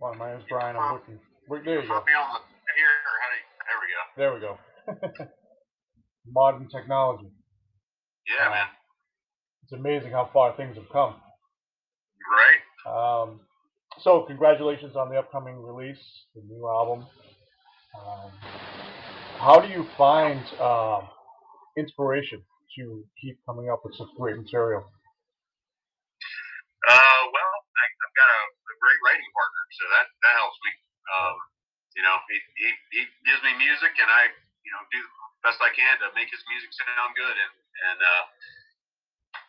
Well, my name's Brian. I'm looking. There you go. Put me on the here, or how do you, there we go. There we go. Modern technology. Yeah, man. It's amazing how far things have come. Right. Um, so, congratulations on the upcoming release, the new album. Um, how do you find um, inspiration to keep coming up with such great material? Uh, well, I, I've got a, a great writing partner, so that that helps me. Um, you know, he, he he gives me music, and I you know do the best I can to make his music sound good, and and uh,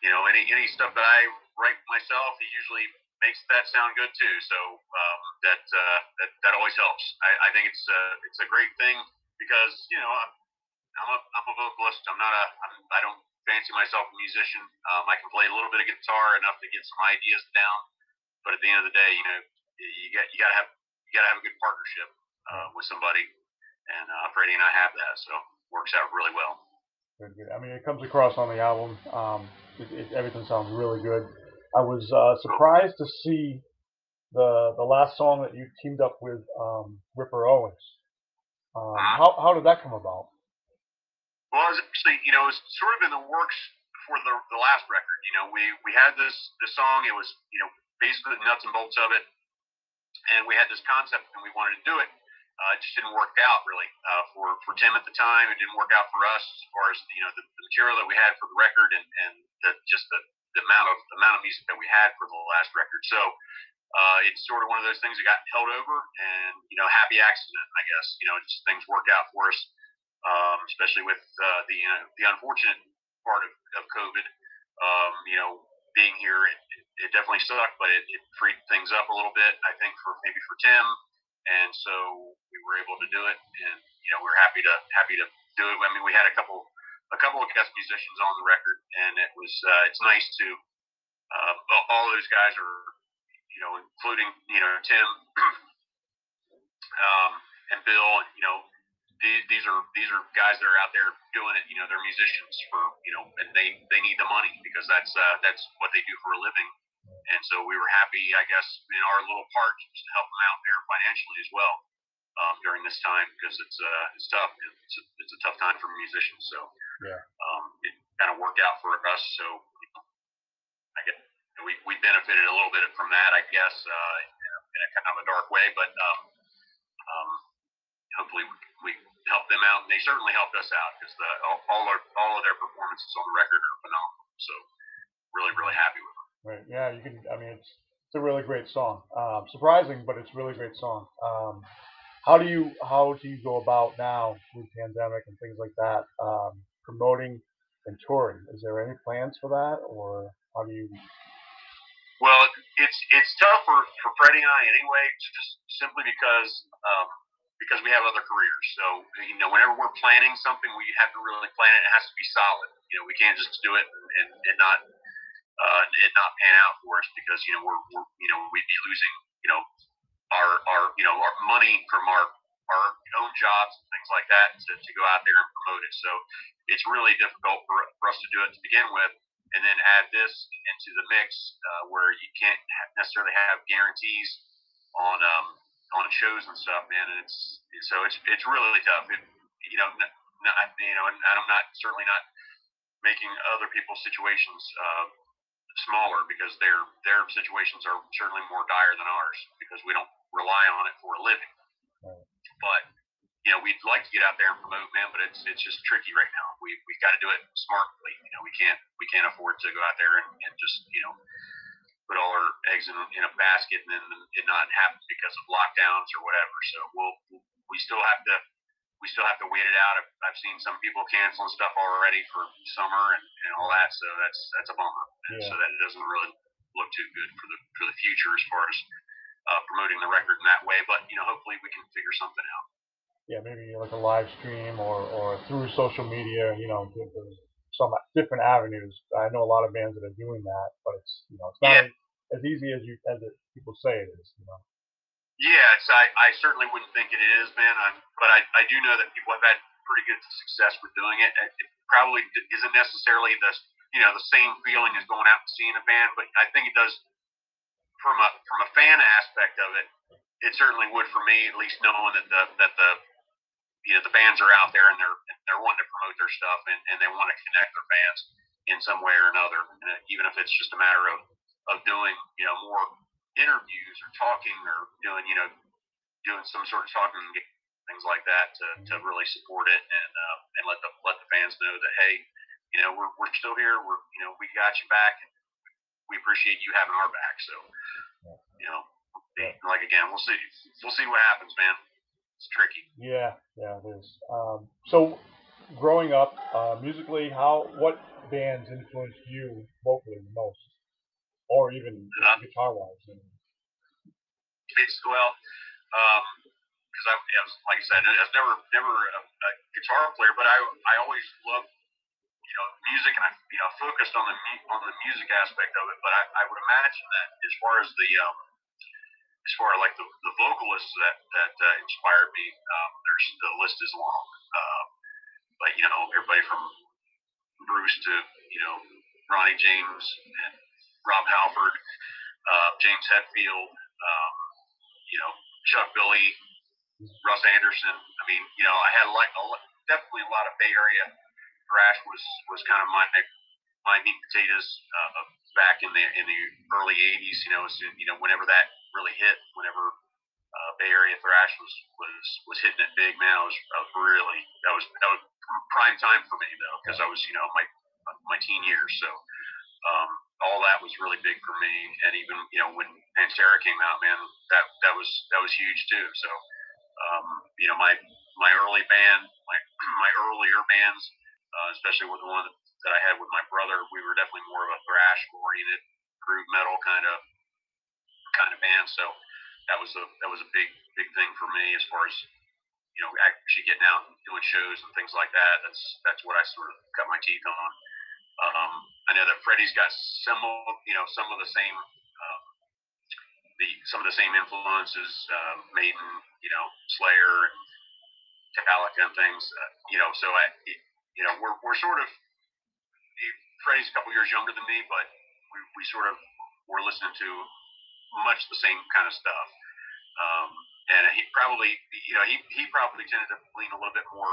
you know any any stuff that I write myself, he usually makes that sound good too. So um, that, uh, that that always helps. I, I think it's a, it's a great thing because you know I'm I'm a, I'm a vocalist. I'm not a I'm, I don't fancy myself a musician. Um, I can play a little bit of guitar enough to get some ideas down, but at the end of the day, you know you got you got to have you got to have a good partnership uh, with somebody, and uh, Freddie and I have that, so it works out really well. Good, good. I mean, it comes across on the album. Um, it, it, everything sounds really good. I was uh, surprised to see the the last song that you teamed up with um, Ripper Owens. Um, Uh-huh. how how did that come about? Well, it was actually, you know, it was sort of in the works for the the last record. You know, we we had this this song. It was, you know, basically the nuts and bolts of it, and we had this concept and we wanted to do it. Uh, it just didn't work out really uh, for for Tim at the time. It didn't work out for us as far as you know the, the material that we had for the record and and the, just the, the amount of the amount of music that we had for the last record. So uh, it's sort of one of those things that got held over, and you know, happy accident, I guess. You know, just things worked out for us, um, especially with uh, the uh, the unfortunate part of, of COVID. Um, you know, being here, it, it definitely sucked, but it, it freed things up a little bit. I think for maybe for Tim, and so we were able to do it, and you know, we're happy to happy to do it. I mean, we had a couple a couple of guest musicians on the record, and it was uh, it's nice to uh, all those guys are you know, including you know Tim um, and Bill. You know, these, these are these are guys that are out there doing it. You know, they're musicians for you know, and they they need the money because that's uh, that's what they do for a living. And so we were happy, I guess, in our little part just to help them out there financially as well um, during this time because it's uh, it's tough. It's a, it's a tough time for musicians. So Yeah. um, it kind of worked out for us. So you know, I get we, we benefited a little bit from that, I guess, uh, in, a, in a kind of a dark way, but um, um, hopefully we, helped them out, and they certainly helped us out because the all, all, our, all of their performances on the record are phenomenal. So really, really happy with them. Right. Yeah. You can. I mean, it's it's a really great song. Um, surprising, but it's a really great song. Um, how do you how do you go about now with pandemic and things like that um, promoting and touring? Is there any plans for that, or how do you? Well, it's it's tough for, for Freddie and I anyway, just simply because um, because we have other careers. So you know, whenever we're planning something, we have to really plan it. It has to be solid. You know, we can't just do it and, and, and not uh, it not pan out for us because you know we're, we're you know we'd be losing you know our our you know our money from our our own jobs and things like that to, to go out there and promote it. So it's really difficult for, for us to do it to begin with and then add this into the mix uh, where you can't necessarily have guarantees on um, on shows and stuff, man. And it's so it's it's really tough. It, you know, not, you know, and I'm not certainly not making other people's situations uh, smaller because their their situations are certainly more dire than ours because we don't rely on it for a living. Right. But you know, we'd like to get out there and promote, man, but it's it's just tricky right now. We we got to do it smartly. You know, we can't we can't afford to go out there and, and just you know put all our eggs in, in a basket and then it not happen because of lockdowns or whatever. So we'll we still have to we still have to wait it out. I've, I've seen some people canceling stuff already for summer and, and all that, so that's that's a bummer. And Yeah. so that it doesn't really look too good for the for the future as far as uh, promoting the record in that way. But you know, hopefully we can figure something out. Yeah, maybe like a live stream or, or through social media. You know, there- there's some different avenues. I know a lot of bands that are doing that, but it's you know it's not Yeah. as easy as you as it, people say it is. You know. Yeah, it's, I, I certainly wouldn't think it is, man. I'm, but I, I do know that people have had pretty good success with doing it. It it probably isn't necessarily the you know the same feeling as going out and seeing a band, but I think it does from a from a fan aspect of it, it certainly would for me, at least knowing that the that the you know the bands are out there and they're they're wanting to promote their stuff and, and they want to connect their fans in some way or another, and even if it's just a matter of of doing you know more interviews or talking or doing you know doing some sort of talking things like that to, to really support it and uh, and let the let the fans know that hey you know we're, we're still here. We're you know we got you back and we appreciate you having our back. So you know like again we'll see we'll see what happens man it's tricky. Yeah yeah it is. Um, so growing up uh, musically how what bands influenced you vocally the most? Or even uh, guitar wise it's well because um, I, I was, like I said, I was never never a, a guitar player, but I I always loved you know music, and I you know focused on the on the music aspect of it. But I, I would imagine that as far as the um, as far as like the, the vocalists that that uh, inspired me, um, there's the list is long. Uh, but you know everybody from Bruce to you know Ronnie James and Rob Halford, uh, James Hetfield. Um, you know, Chuck Billy, Russ Anderson. I mean, you know, I had like a, definitely a lot of Bay Area thrash was was kind of my my meat potatoes uh, back in the in the early '80s. You know, soon, you know, whenever that really hit, whenever uh, Bay Area thrash was was was hitting it big, man, I was, I was really that was that was prime time for me though because I was you know my my teen years. So um, all that was really big for me. And even you know when Pantera came out, man, that that was that was huge too. So um, you know my my early band, my my earlier bands, uh, especially with the one that I had with my brother, we were definitely more of a thrash oriented groove metal kind of kind of band. So that was a that was a big big thing for me as far as you know actually getting out and doing shows and things like that. That's that's what I sort of cut my teeth on. Um, I know that Freddie's got some, you know, some of the same, um, the some of the same influences, uh, Maiden, you know, Slayer, and Metallica, and things. Uh, you know, so I, you know, we're we're sort of Freddie's a couple years younger than me, but we, we sort of were listening to much the same kind of stuff. Um, and he probably, you know, he, he probably tended to lean a little bit more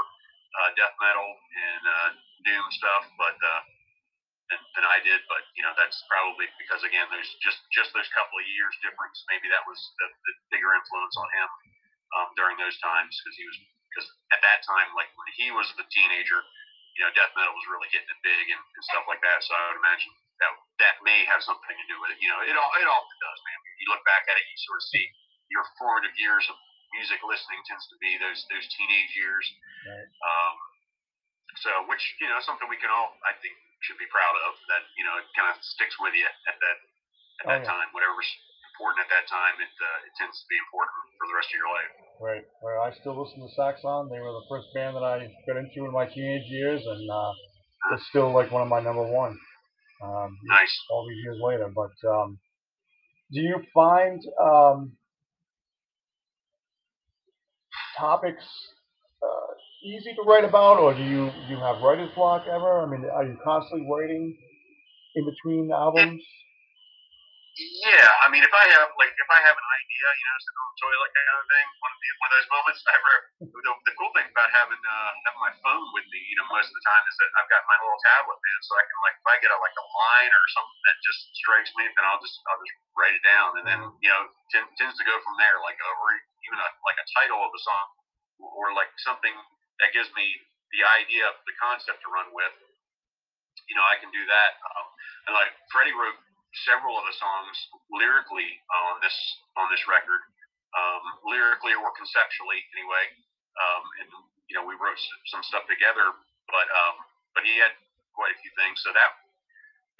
uh, death metal and uh, doom stuff, but uh, than, than I did, but you know that's probably because again there's just just those couple of years difference. Maybe that was the, the bigger influence on him um, during those times because he was because at that time like when he was the teenager, you know death metal was really hitting it big and, and stuff like that. So I would imagine that that may have something to do with it. You know, it all it all does, man. You look back at it, you sort of see your formative years of music listening tends to be those those teenage years. Right. Um, so, which you know, something we can all, I think, should be proud of. That you know, it kind of sticks with you at that at that oh, yeah. time. Whatever's important at that time, it uh, it tends to be important for the rest of your life. Right. Well, I still listen to Saxon. They were the first band that I got into in my teenage years, and uh, it's still like one of my number one. Um, nice. All these years later, but um, do you find um, topics easy to write about, or do you you have writer's block ever? I mean, are you constantly writing in between albums? Yeah, I mean, if I have like if I have an idea, you know, sitting on the toilet kind of thing, one of, the, one of those moments. I the, the cool thing about having uh, having my phone with me, you know, most of the time is that I've got my little tablet, man, so I can like if I get a like a line or something that just strikes me, then I'll just I'll just write it down, and then you know t- tends to go from there, like over even a, like a title of a song or like something that gives me the idea, of the concept to run with. You know, I can do that. Um, and like Freddie wrote several of the songs lyrically on this on this record, um, lyrically or conceptually anyway. Um, and you know, we wrote some stuff together, but um, but he had quite a few things. So that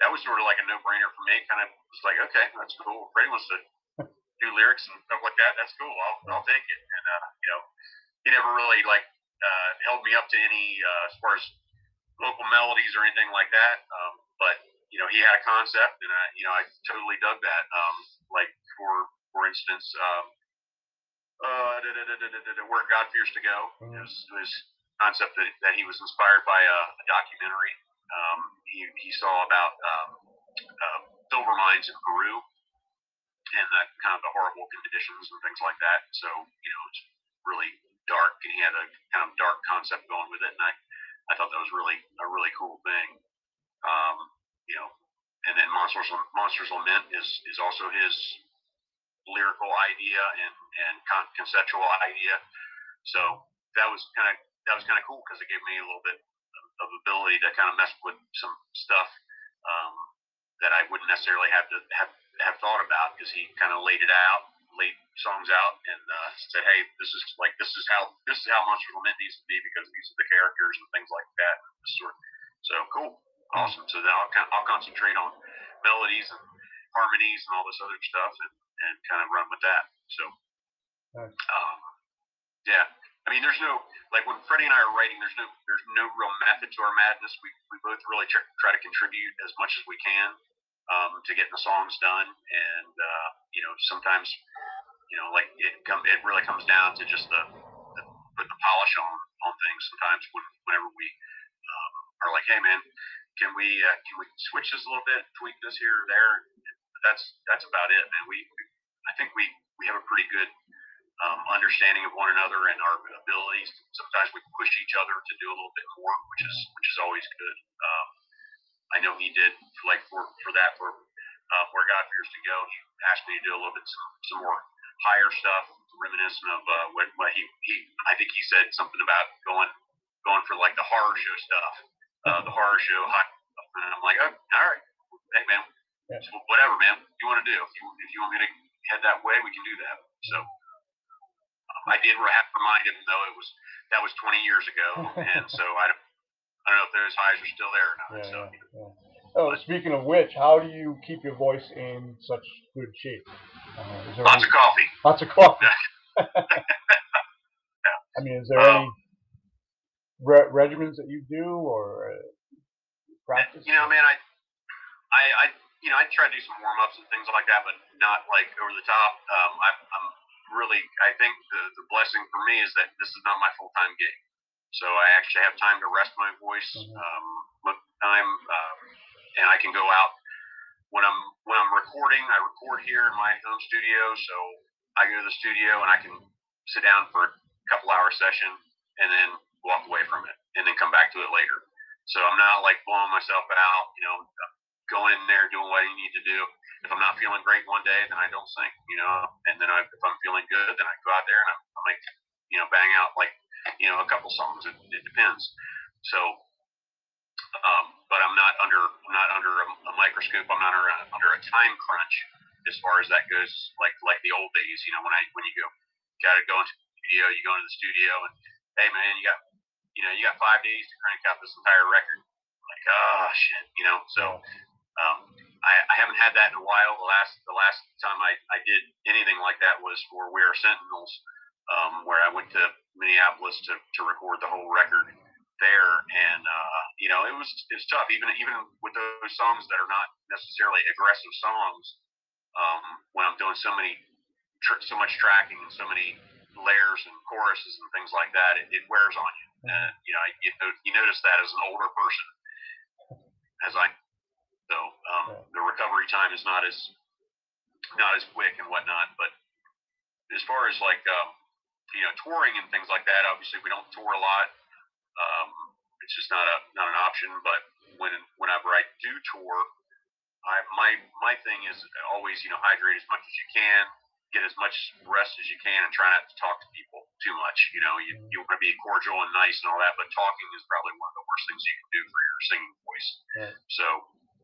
that was sort of like a no brainer for me. Kind of was like, okay, that's cool. Freddie wants to do lyrics and stuff like that. That's cool. I'll I'll take it. And uh, you know, he never really like uh, held me up to any uh, as far as local melodies or anything like that. Um, but you know, he had a concept, and I, you know, I totally dug that. Um, like for for instance, um, uh, where God fears to go mm-hmm. was, was concept that, that he was inspired by a, a documentary um, he, he saw about um, uh, silver mines in Peru, and the kind of the horrible conditions and things like that. So you know, it's really dark, and he had a kind of dark concept going with it, and I I thought that was really a really cool thing. Um, you know, and then Monsters Monsters Lament is is also his lyrical idea and and con- conceptual idea. So that was kind of that was kind of cool because it gave me a little bit of, of ability to kind of mess with some stuff um, that I wouldn't necessarily have to have have thought about because he kind of laid it out, laid songs out, and uh, said, "Hey, this is like this is how this is how Monsters Lament needs to be because these are the characters and things like that." Sort. So cool, awesome. So now I'll, I'll concentrate on melodies and harmonies and all this other stuff and, and kind of run with that. So, um, yeah. I mean, there's no like when Freddie and I are writing. There's no there's no real method to our madness. We we both really try, try to contribute as much as we can um, to getting the songs done. And uh, you know, sometimes you know, like it come it really comes down to just the, the put the polish on on things. Sometimes when whenever we um, are like, hey man, can we uh, can we switch this a little bit, tweak this here or there? That's that's about it, man. We, I think we we have a pretty good um, understanding of one another and our abilities. Sometimes we push each other to do a little bit more, which is which is always good. Um, I know he did like for for that for uh, where God fears to go. He asked me to do a little bit some, some more higher stuff, reminiscent of uh, what, what he he I think he said something about going going for like the horror show stuff uh, the horror show. And I'm like, oh, all right, hey man, yeah. so whatever, man. You want to do? If you, if you want me to head that way, we can do that. So um, I did have to remind him though it was that was 20 years ago, and so I don't, I don't know if those highs are still there or not. Yeah, so, yeah, yeah. Oh, speaking of which, how do you keep your voice in such good shape? Uh, lots any, of coffee. Lots of coffee. I mean, is there um, any re- regimens that you do or uh, practice? You know, man, I, I, I, you know, I try to do some warm ups and things like that, but not like over the top. Um, I, I'm really, I think the, the blessing for me is that this is not my full time gig, so I actually have time to rest my voice, mm-hmm. um, time, um, and I can go out when I'm when I'm recording. I record here in my home studio, so I go to the studio and I can sit down for a couple hour session and then walk away from it and then come back to it later. So I'm not like blowing myself out, you know, going in there doing what you need to do. If I'm not feeling great one day, then I don't sing, you know. And then I, if I'm feeling good, then I go out there and I, I might, you know, bang out like, you know, a couple songs. It, it depends. So, um, but I'm not under, I'm not under a, a microscope. I'm not under a, under a time crunch as far as that goes. Like like the old days, you know, when I when you go, got to go into the studio, you go into the studio and hey man, you got you know, you got five days to crank out this entire record. Like, oh shit, you know. So um, I, I haven't had that in a while. The last the last time I, I did anything like that was for We Are Sentinels, um, where I went to Minneapolis to, to record the whole record there, and uh, you know, it was it's tough. Even even with those songs that are not necessarily aggressive songs, um, when I'm doing so many tr- so much tracking and so many layers and choruses and things like that, it, it wears on you. And you know, you, you notice that as an older person, as I, so um, the recovery time is not as not as quick and whatnot. But as far as like um, you know, touring and things like that, obviously we don't tour a lot. Um, it's just not a not an option. But when whenever I do tour, I my my thing is always you know hydrate as much as you can get as much rest as you can and try not to talk to people too much. You know, you, you want to be cordial and nice and all that, but talking is probably one of the worst things you can do for your singing voice. Right. So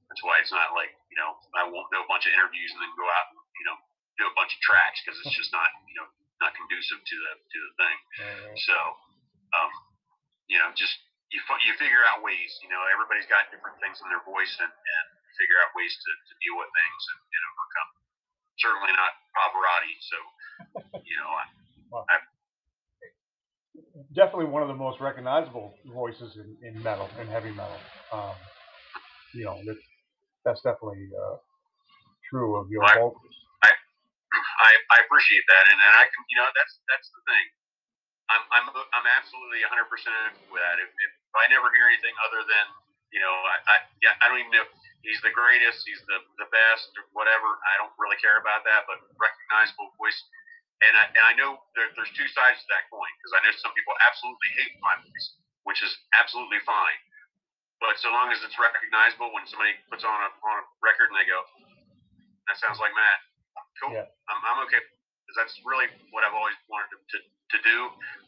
that's why it's not like, you know, I won't do a bunch of interviews and then go out and, you know, do a bunch of tracks because it's just not, you know, not conducive to the, to the thing. Right. So, um, you know, just, you, you figure out ways, you know, everybody's got different things in their voice and, and figure out ways to, to deal with things and, and overcome certainly not Pavarotti. So, you know, I, I, definitely one of the most recognizable voices in, in metal and heavy metal. Um, you know, that, that's definitely uh, true of your I, vocals. I, I, I appreciate that, and, and I can, you know, that's that's the thing. I'm I'm I'm absolutely 100 percent with that. If, if I never hear anything other than you know, I, I yeah, I don't even know he's the greatest, he's the the best, whatever. I don't really care about that, but recognizable voice. And I, and I know there, there's two sides to that coin because I know some people absolutely hate my voice, which is absolutely fine. But so long as it's recognizable, when somebody puts on a on a record and they go, "That sounds like Matt," cool. Yeah. I'm, I'm okay because that's really what I've always wanted to, to to do.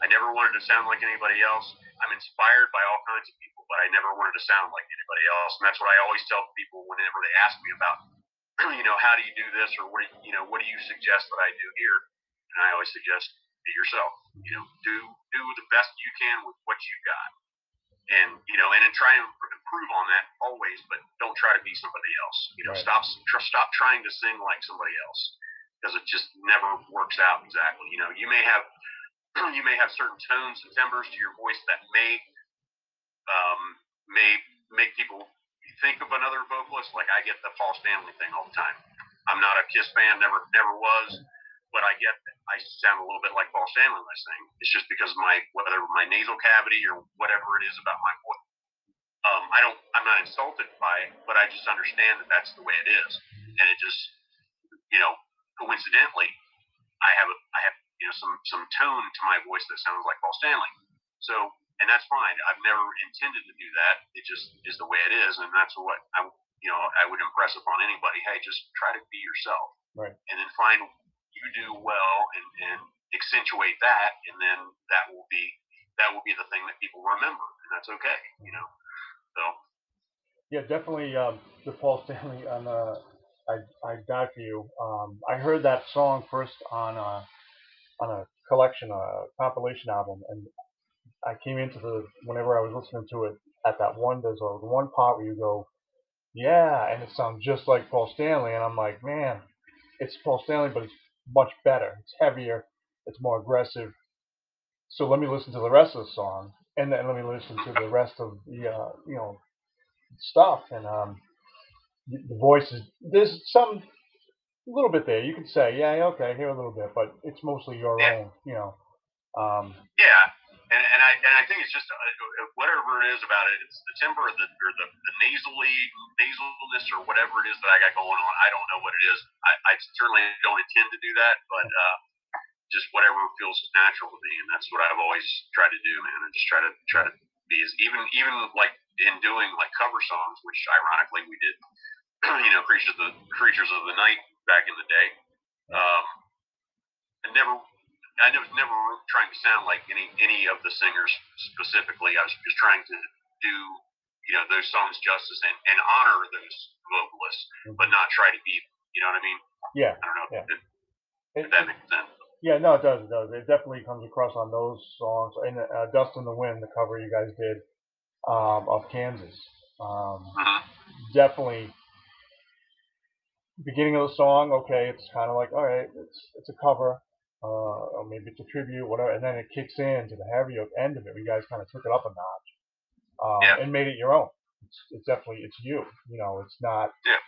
I never wanted to sound like anybody else. I'm inspired by all kinds of people, but I never wanted to sound like anybody else. And that's what I always tell people whenever they ask me about, you know, how do you do this or what do you, you know, what do you suggest that I do here? And I always suggest be yourself. You know, do do the best you can with what you got, and you know, and then try and improve on that always. But don't try to be somebody else. You know, Right. stop tr- stop trying to sing like somebody else because it just never works out exactly. You know, you may have you may have certain tones and timbres to your voice that may um, may make people think of another vocalist. Like I get the Paul Stanley thing all the time. I'm not a Kiss fan, never never was, but I get I sound a little bit like Paul Stanley when I sing. It's just because of my whether my nasal cavity or whatever it is about my voice. Um, I don't. I'm not insulted by it, but I just understand that that's the way it is, and it just, you know, coincidentally, I have a, I have, you know, some some tone to my voice that sounds like Paul Stanley. So, and that's fine. I've never intended to do that. It just is the way it is, and that's what I, you know, I would impress upon anybody. Hey, just try to be yourself, Right. and then find you do well and and accentuate that, and then that will be that will be the thing that people remember, and that's okay, you know. So, Yeah, definitely. Um, the Paul Stanley on uh, I I Die for You. Um, I heard that song first on a on a collection, a compilation album, and I came into the whenever I was listening to it at that one. There's a one part where you go, yeah, and it sounds just like Paul Stanley, and I'm like, man, it's Paul Stanley, but it's much better. It's heavier. It's more aggressive. So let me listen to the rest of the song, and then let me listen to the rest of the uh, you know stuff and um the, voices. there's some a little bit there you could say yeah okay here a little bit but it's mostly your Yeah. own you know um Yeah, and, and I and I think it's just uh, whatever it is about it. It's the timbre or the or the, the nasally nasalness or whatever it is that I got going on. I don't know what it is. I, I certainly don't intend to do that, but uh, just whatever feels natural to me, and that's what I've always tried to do, man. And just try to try to be as even even like in doing like cover songs, which ironically we did, you know, creatures of the creatures of the night back in the day. Um, I never I was never trying to sound like any any of the singers specifically. I was just trying to do you know those songs justice and, and honor those vocalists, but not try to be. You know what I mean? yeah I don't know Yeah. if, it, that makes sense. yeah no it does it does it definitely comes across on those songs and uh, dust in the wind the cover you guys did um of kansas um hmm definitely beginning of the song okay it's kind of like all right it's it's a cover uh, or maybe it's a tribute whatever and then it kicks in to the heavier end of it you guys kind of took it up a notch um, Yeah. and made it your own it's, it's definitely it's you you know it's not Yeah.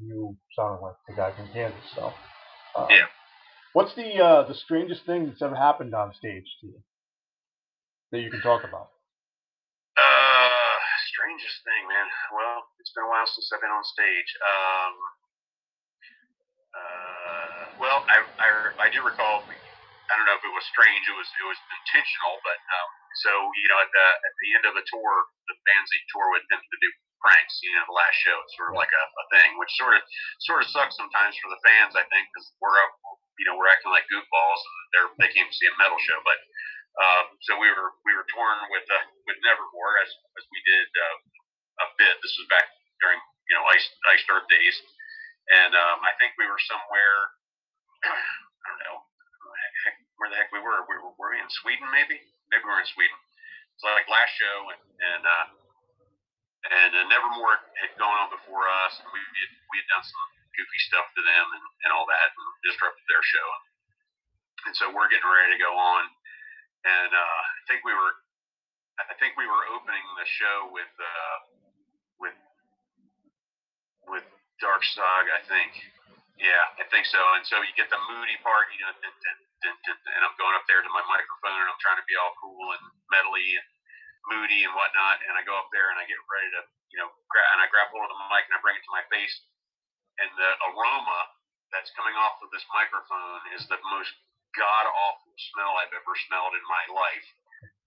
you sounding like the guy from Kansas so um, Yeah. what's the uh, the strangest thing that's ever happened on stage to you that you can talk about Uh, strangest thing, man. Well, it's been a while since I've been on stage. Um, uh, well, I, I, I do recall. I don't know if it was strange. It was it was intentional, but um, so you know at the at the end of the tour, the Banzee tour would tend to do pranks. You know, the last show, it's sort of like a, a thing, which sort of sort of sucks sometimes for the fans. I think because we're up, you know, we're acting like goofballs. And they're they came to see a metal show, but um, so we were we were touring with uh, with Nevermore as as we did uh, a bit. This was back during you know Ice Ice Earth days, and um, I think we were somewhere. I don't know where the heck, we were. We were, were we in Sweden maybe? Maybe we were in Sweden. It's like last show and and uh, and uh, Nevermore had gone on before us, and we had, we had done some goofy stuff to them and, and all that, and disrupted their show. And so we're getting ready to go on, and uh, I think we were, I think we were opening the show with uh, with with Dark Saga, I think. Yeah, I think so. And so you get the moody part, you know, dun, dun, dun, and I'm going up there to my microphone and I'm trying to be all cool and metally and moody and whatnot. And I go up there and I get ready to, you know, gra- and I grab hold of the mic and I bring it to my face, and the aroma that's coming off of this microphone is the most god awful smell I've ever smelled in my life.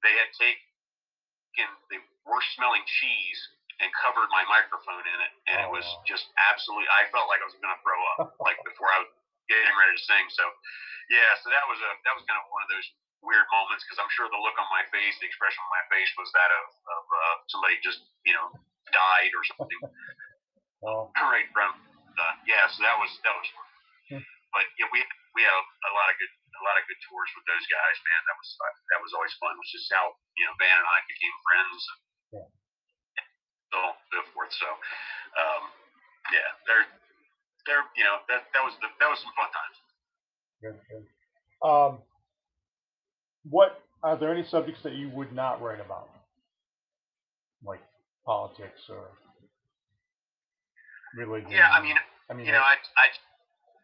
They had taken the worst smelling cheese and covered my microphone in it, and it was Oh. just absolutely. I felt like I was going to throw up, like before I was getting ready to sing. So, yeah, so that was a that was kind of one of those weird moments because I'm sure the look on my face, the expression on my face was that of, of uh, somebody just you know died or something Well, right from uh, yeah. So that was that was fun. Hmm. But yeah, we we have a lot of good a lot of good tours with those guys, man. That was that was always fun. Which is how you know Van and I became friends. Yeah. So so forth. So um, yeah, they're they're you know that that was the, that was some fun times. good, good. Um, what are there any subjects that you would not write about, like politics or religion? Yeah, I mean I mean, you know, I, I,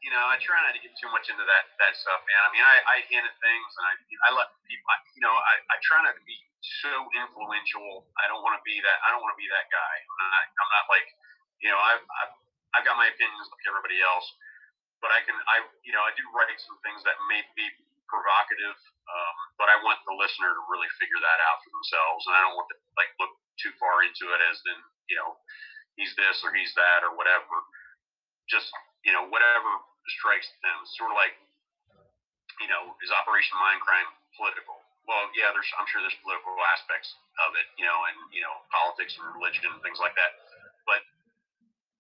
you know, I try not to get too much into that that stuff, man. I mean, I, I things, and I, I let people, I, you know, I, I try not to be so influential. I don't want to be that. I don't want to be that guy. I'm not, I'm not like, you know, I've, I've, I've got my opinions like everybody else, but I can, I, you know, I do write some things that may be provocative, um, but I want the listener to really figure that out for themselves, and I don't want to like look too far into it as then, you know, he's this or he's that or whatever just you know whatever strikes them. Sort of like you know is Operation Mindcrime political? Well, yeah, there's I'm sure there's political aspects of it, you know, and you know politics and religion and things like that. But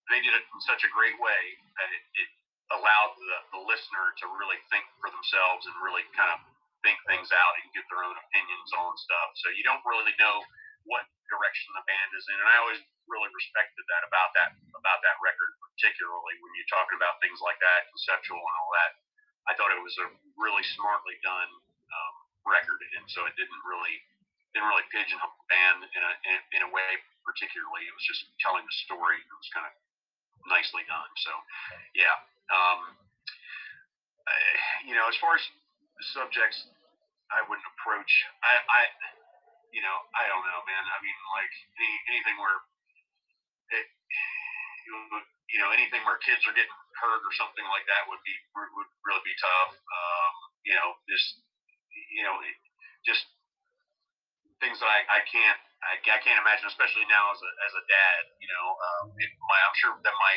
they did it in such a great way that it, it allowed the, the listener to really think for themselves and really kind of think things out and get their own opinions on stuff. So you don't really know what direction the band is in, and I always really respected that about that about that record, particularly when you're talking about things like that, conceptual and all that. I thought it was a really smartly done record, and so it didn't really didn't really pigeonhole the band in a in, a way particularly. It was just telling the story. It was kind of nicely done. So yeah, um, I, you know, as far as subjects, I wouldn't approach. I, I you know, I don't know, man. I mean, like any, anything where it, you know, anything where kids are getting hurt or something like that would be would really be tough. Um, you know, just you know, just things that I, I can't I, I can't imagine, especially now as a as a dad. You know, um, it, my, I'm sure that my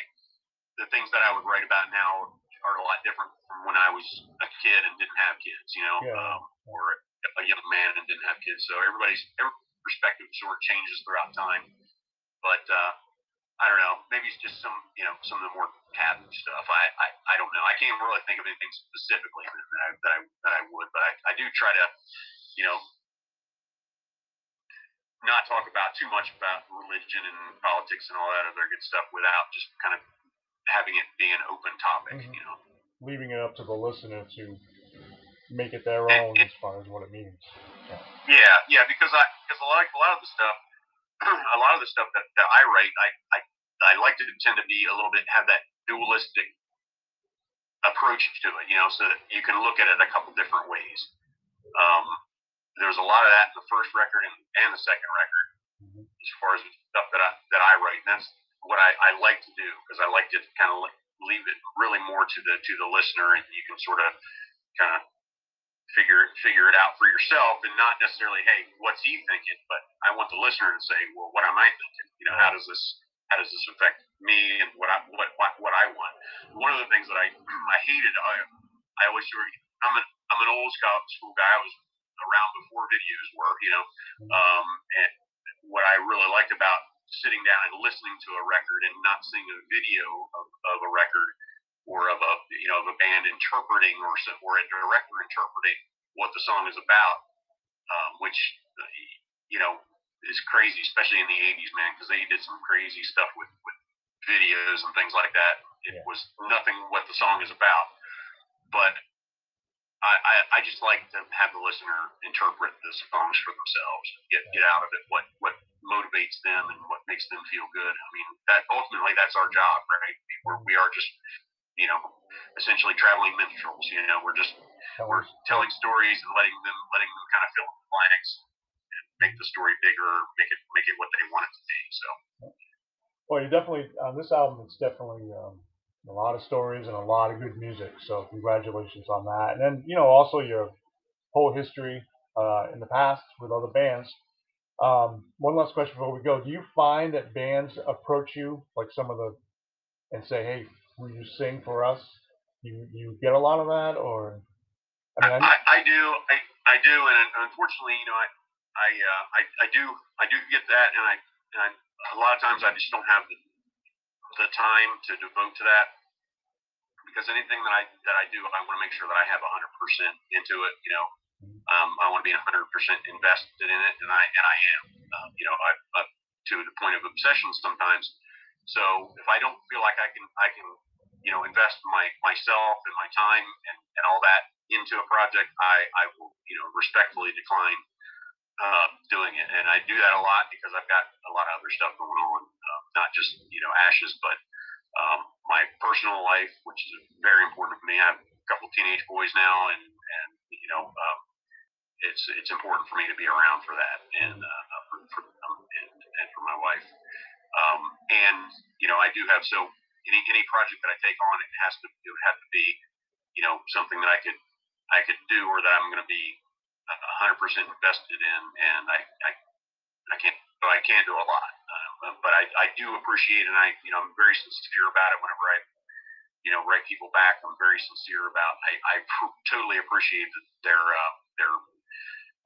the things that I would write about now are a lot different from when I was a kid and didn't have kids. You know, Yeah. um, or a young man and didn't have kids. So everybody's every perspective sort of changes throughout time. But uh, I don't know. Maybe it's just some you know some of the more taboo stuff. I, I, I don't know. I can't really think of anything specifically that I that I, that I would, but I, I do try to you know not talk about too much about religion and politics and all that other good stuff without just kind of having it be an open topic. Mhm. You know. leaving it up to the listener to make it their own as far as what it means. Yeah, yeah, because I because a lot a lot of the stuff a lot of the stuff that, that I write I, I I like to tend to be a little bit have that dualistic approach to it, you know, so that you can look at it a couple different ways. Um, there's a lot of that in the first record and, and the second record as far as stuff that I that I write, and that's what I, I like to do because I like to kind of leave it really more to the to the listener, and you can sort of kind of figure figure it out for yourself, and not necessarily, hey, what's he thinking? But I want the listener to say, well, what am I thinking? You know, how does this how does this affect me and what I what what, what I want? One of the things that I I hated, I I always of, I'm an I'm an old school guy. I was around before videos were, you know, um, and what I really liked about sitting down and listening to a record and not seeing a video of, of a record or of a you know of a band interpreting or some, or a director interpreting what the song is about, um, which uh, you know is crazy, especially in the '80s, man, because they did some crazy stuff with with videos and things like that. It Yeah. was nothing what the song is about, but I, I, I just like to have the listener interpret the songs for themselves, get get out of it what what motivates them and what makes them feel good. I mean, that ultimately that's our job, right? We're, we are just you know essentially traveling minstrels. You know, we're just we're telling stories and letting them letting them kind of fill in the blanks and make the story bigger, make it make it what they want it to be. So Well, you definitely on this album. It's definitely um, a lot of stories and a lot of good music. So congratulations on that. And then you know also your whole history uh, in the past with other bands. Um, one last question before we go. Do you find that bands approach you like some of the and say, "Hey, will you sing for us?" You you get a lot of that, or I mean, I, I, I do, I, I do, and unfortunately, you know, I, I, uh, I, I do, I do get that, and I, and I, a lot of times I just don't have the, the time to devote to that because anything that I that I do, I want to make sure that I have 100% into it. You know, um, I want to be 100% invested in it, and I and I am. Um, you know, I, up to the point of obsession sometimes. So if I don't feel like I can, I can you know, invest my myself and my time and, and all that into a project, I, I will, you know, respectfully decline uh, doing it. And I do that a lot because I've got a lot of other stuff going on, uh, not just, you know, ashes, but um, my personal life, which is very important to me. I have a couple teenage boys now, and, and you know, um, it's it's important for me to be around for that and uh, for, for um, and, and for my wife. Um, and you know, I do have so any any project that I take on, it has to it would have to be, you know, something that I could I could do or that I'm going to be 100% invested in, and I I, I can't I can do a lot. Uh, but I, I do appreciate, and I you know I'm very sincere about it. Whenever I you know write people back, I'm very sincere about. I, I pr- totally appreciate they're uh, they're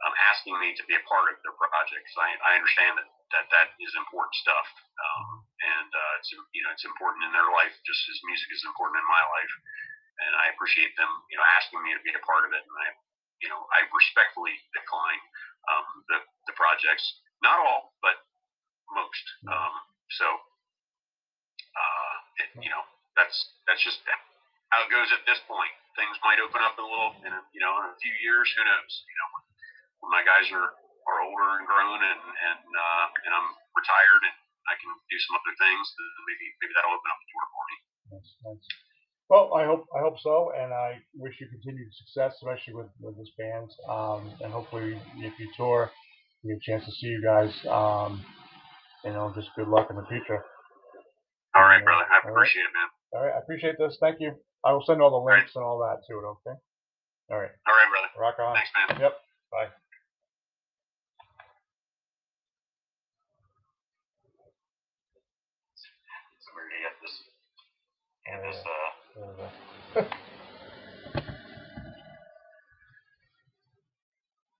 um, asking me to be a part of their projects. I, I understand that, that that is important stuff, um, and uh, it's you know it's important in their life just as music is important in my life, and I appreciate them you know asking me to be a part of it, and I you know I respectfully decline um, the the projects, not all, but most. Um, so uh, it, you know that's that's just how it goes at this point. Things might open up a little in a, you know in a few years. Who knows? You know when my guys are, are older and grown and and uh, and I'm retired and I can do some other things, then maybe maybe that'll open up the door for me. Nice, nice. Well, I hope I hope so, and I wish you continued success, especially with with this band. Um, and hopefully, if you tour, you get a chance to see you guys. Um, you know, just good luck in the future. All right, brother. I All right. appreciate it, man. All right, I appreciate this. Thank you. I will send all the right. links and all that to it. Okay. All right. All right, brother. Rock on. Thanks, man. Yep. Bye. Gonna this, uh, There we go.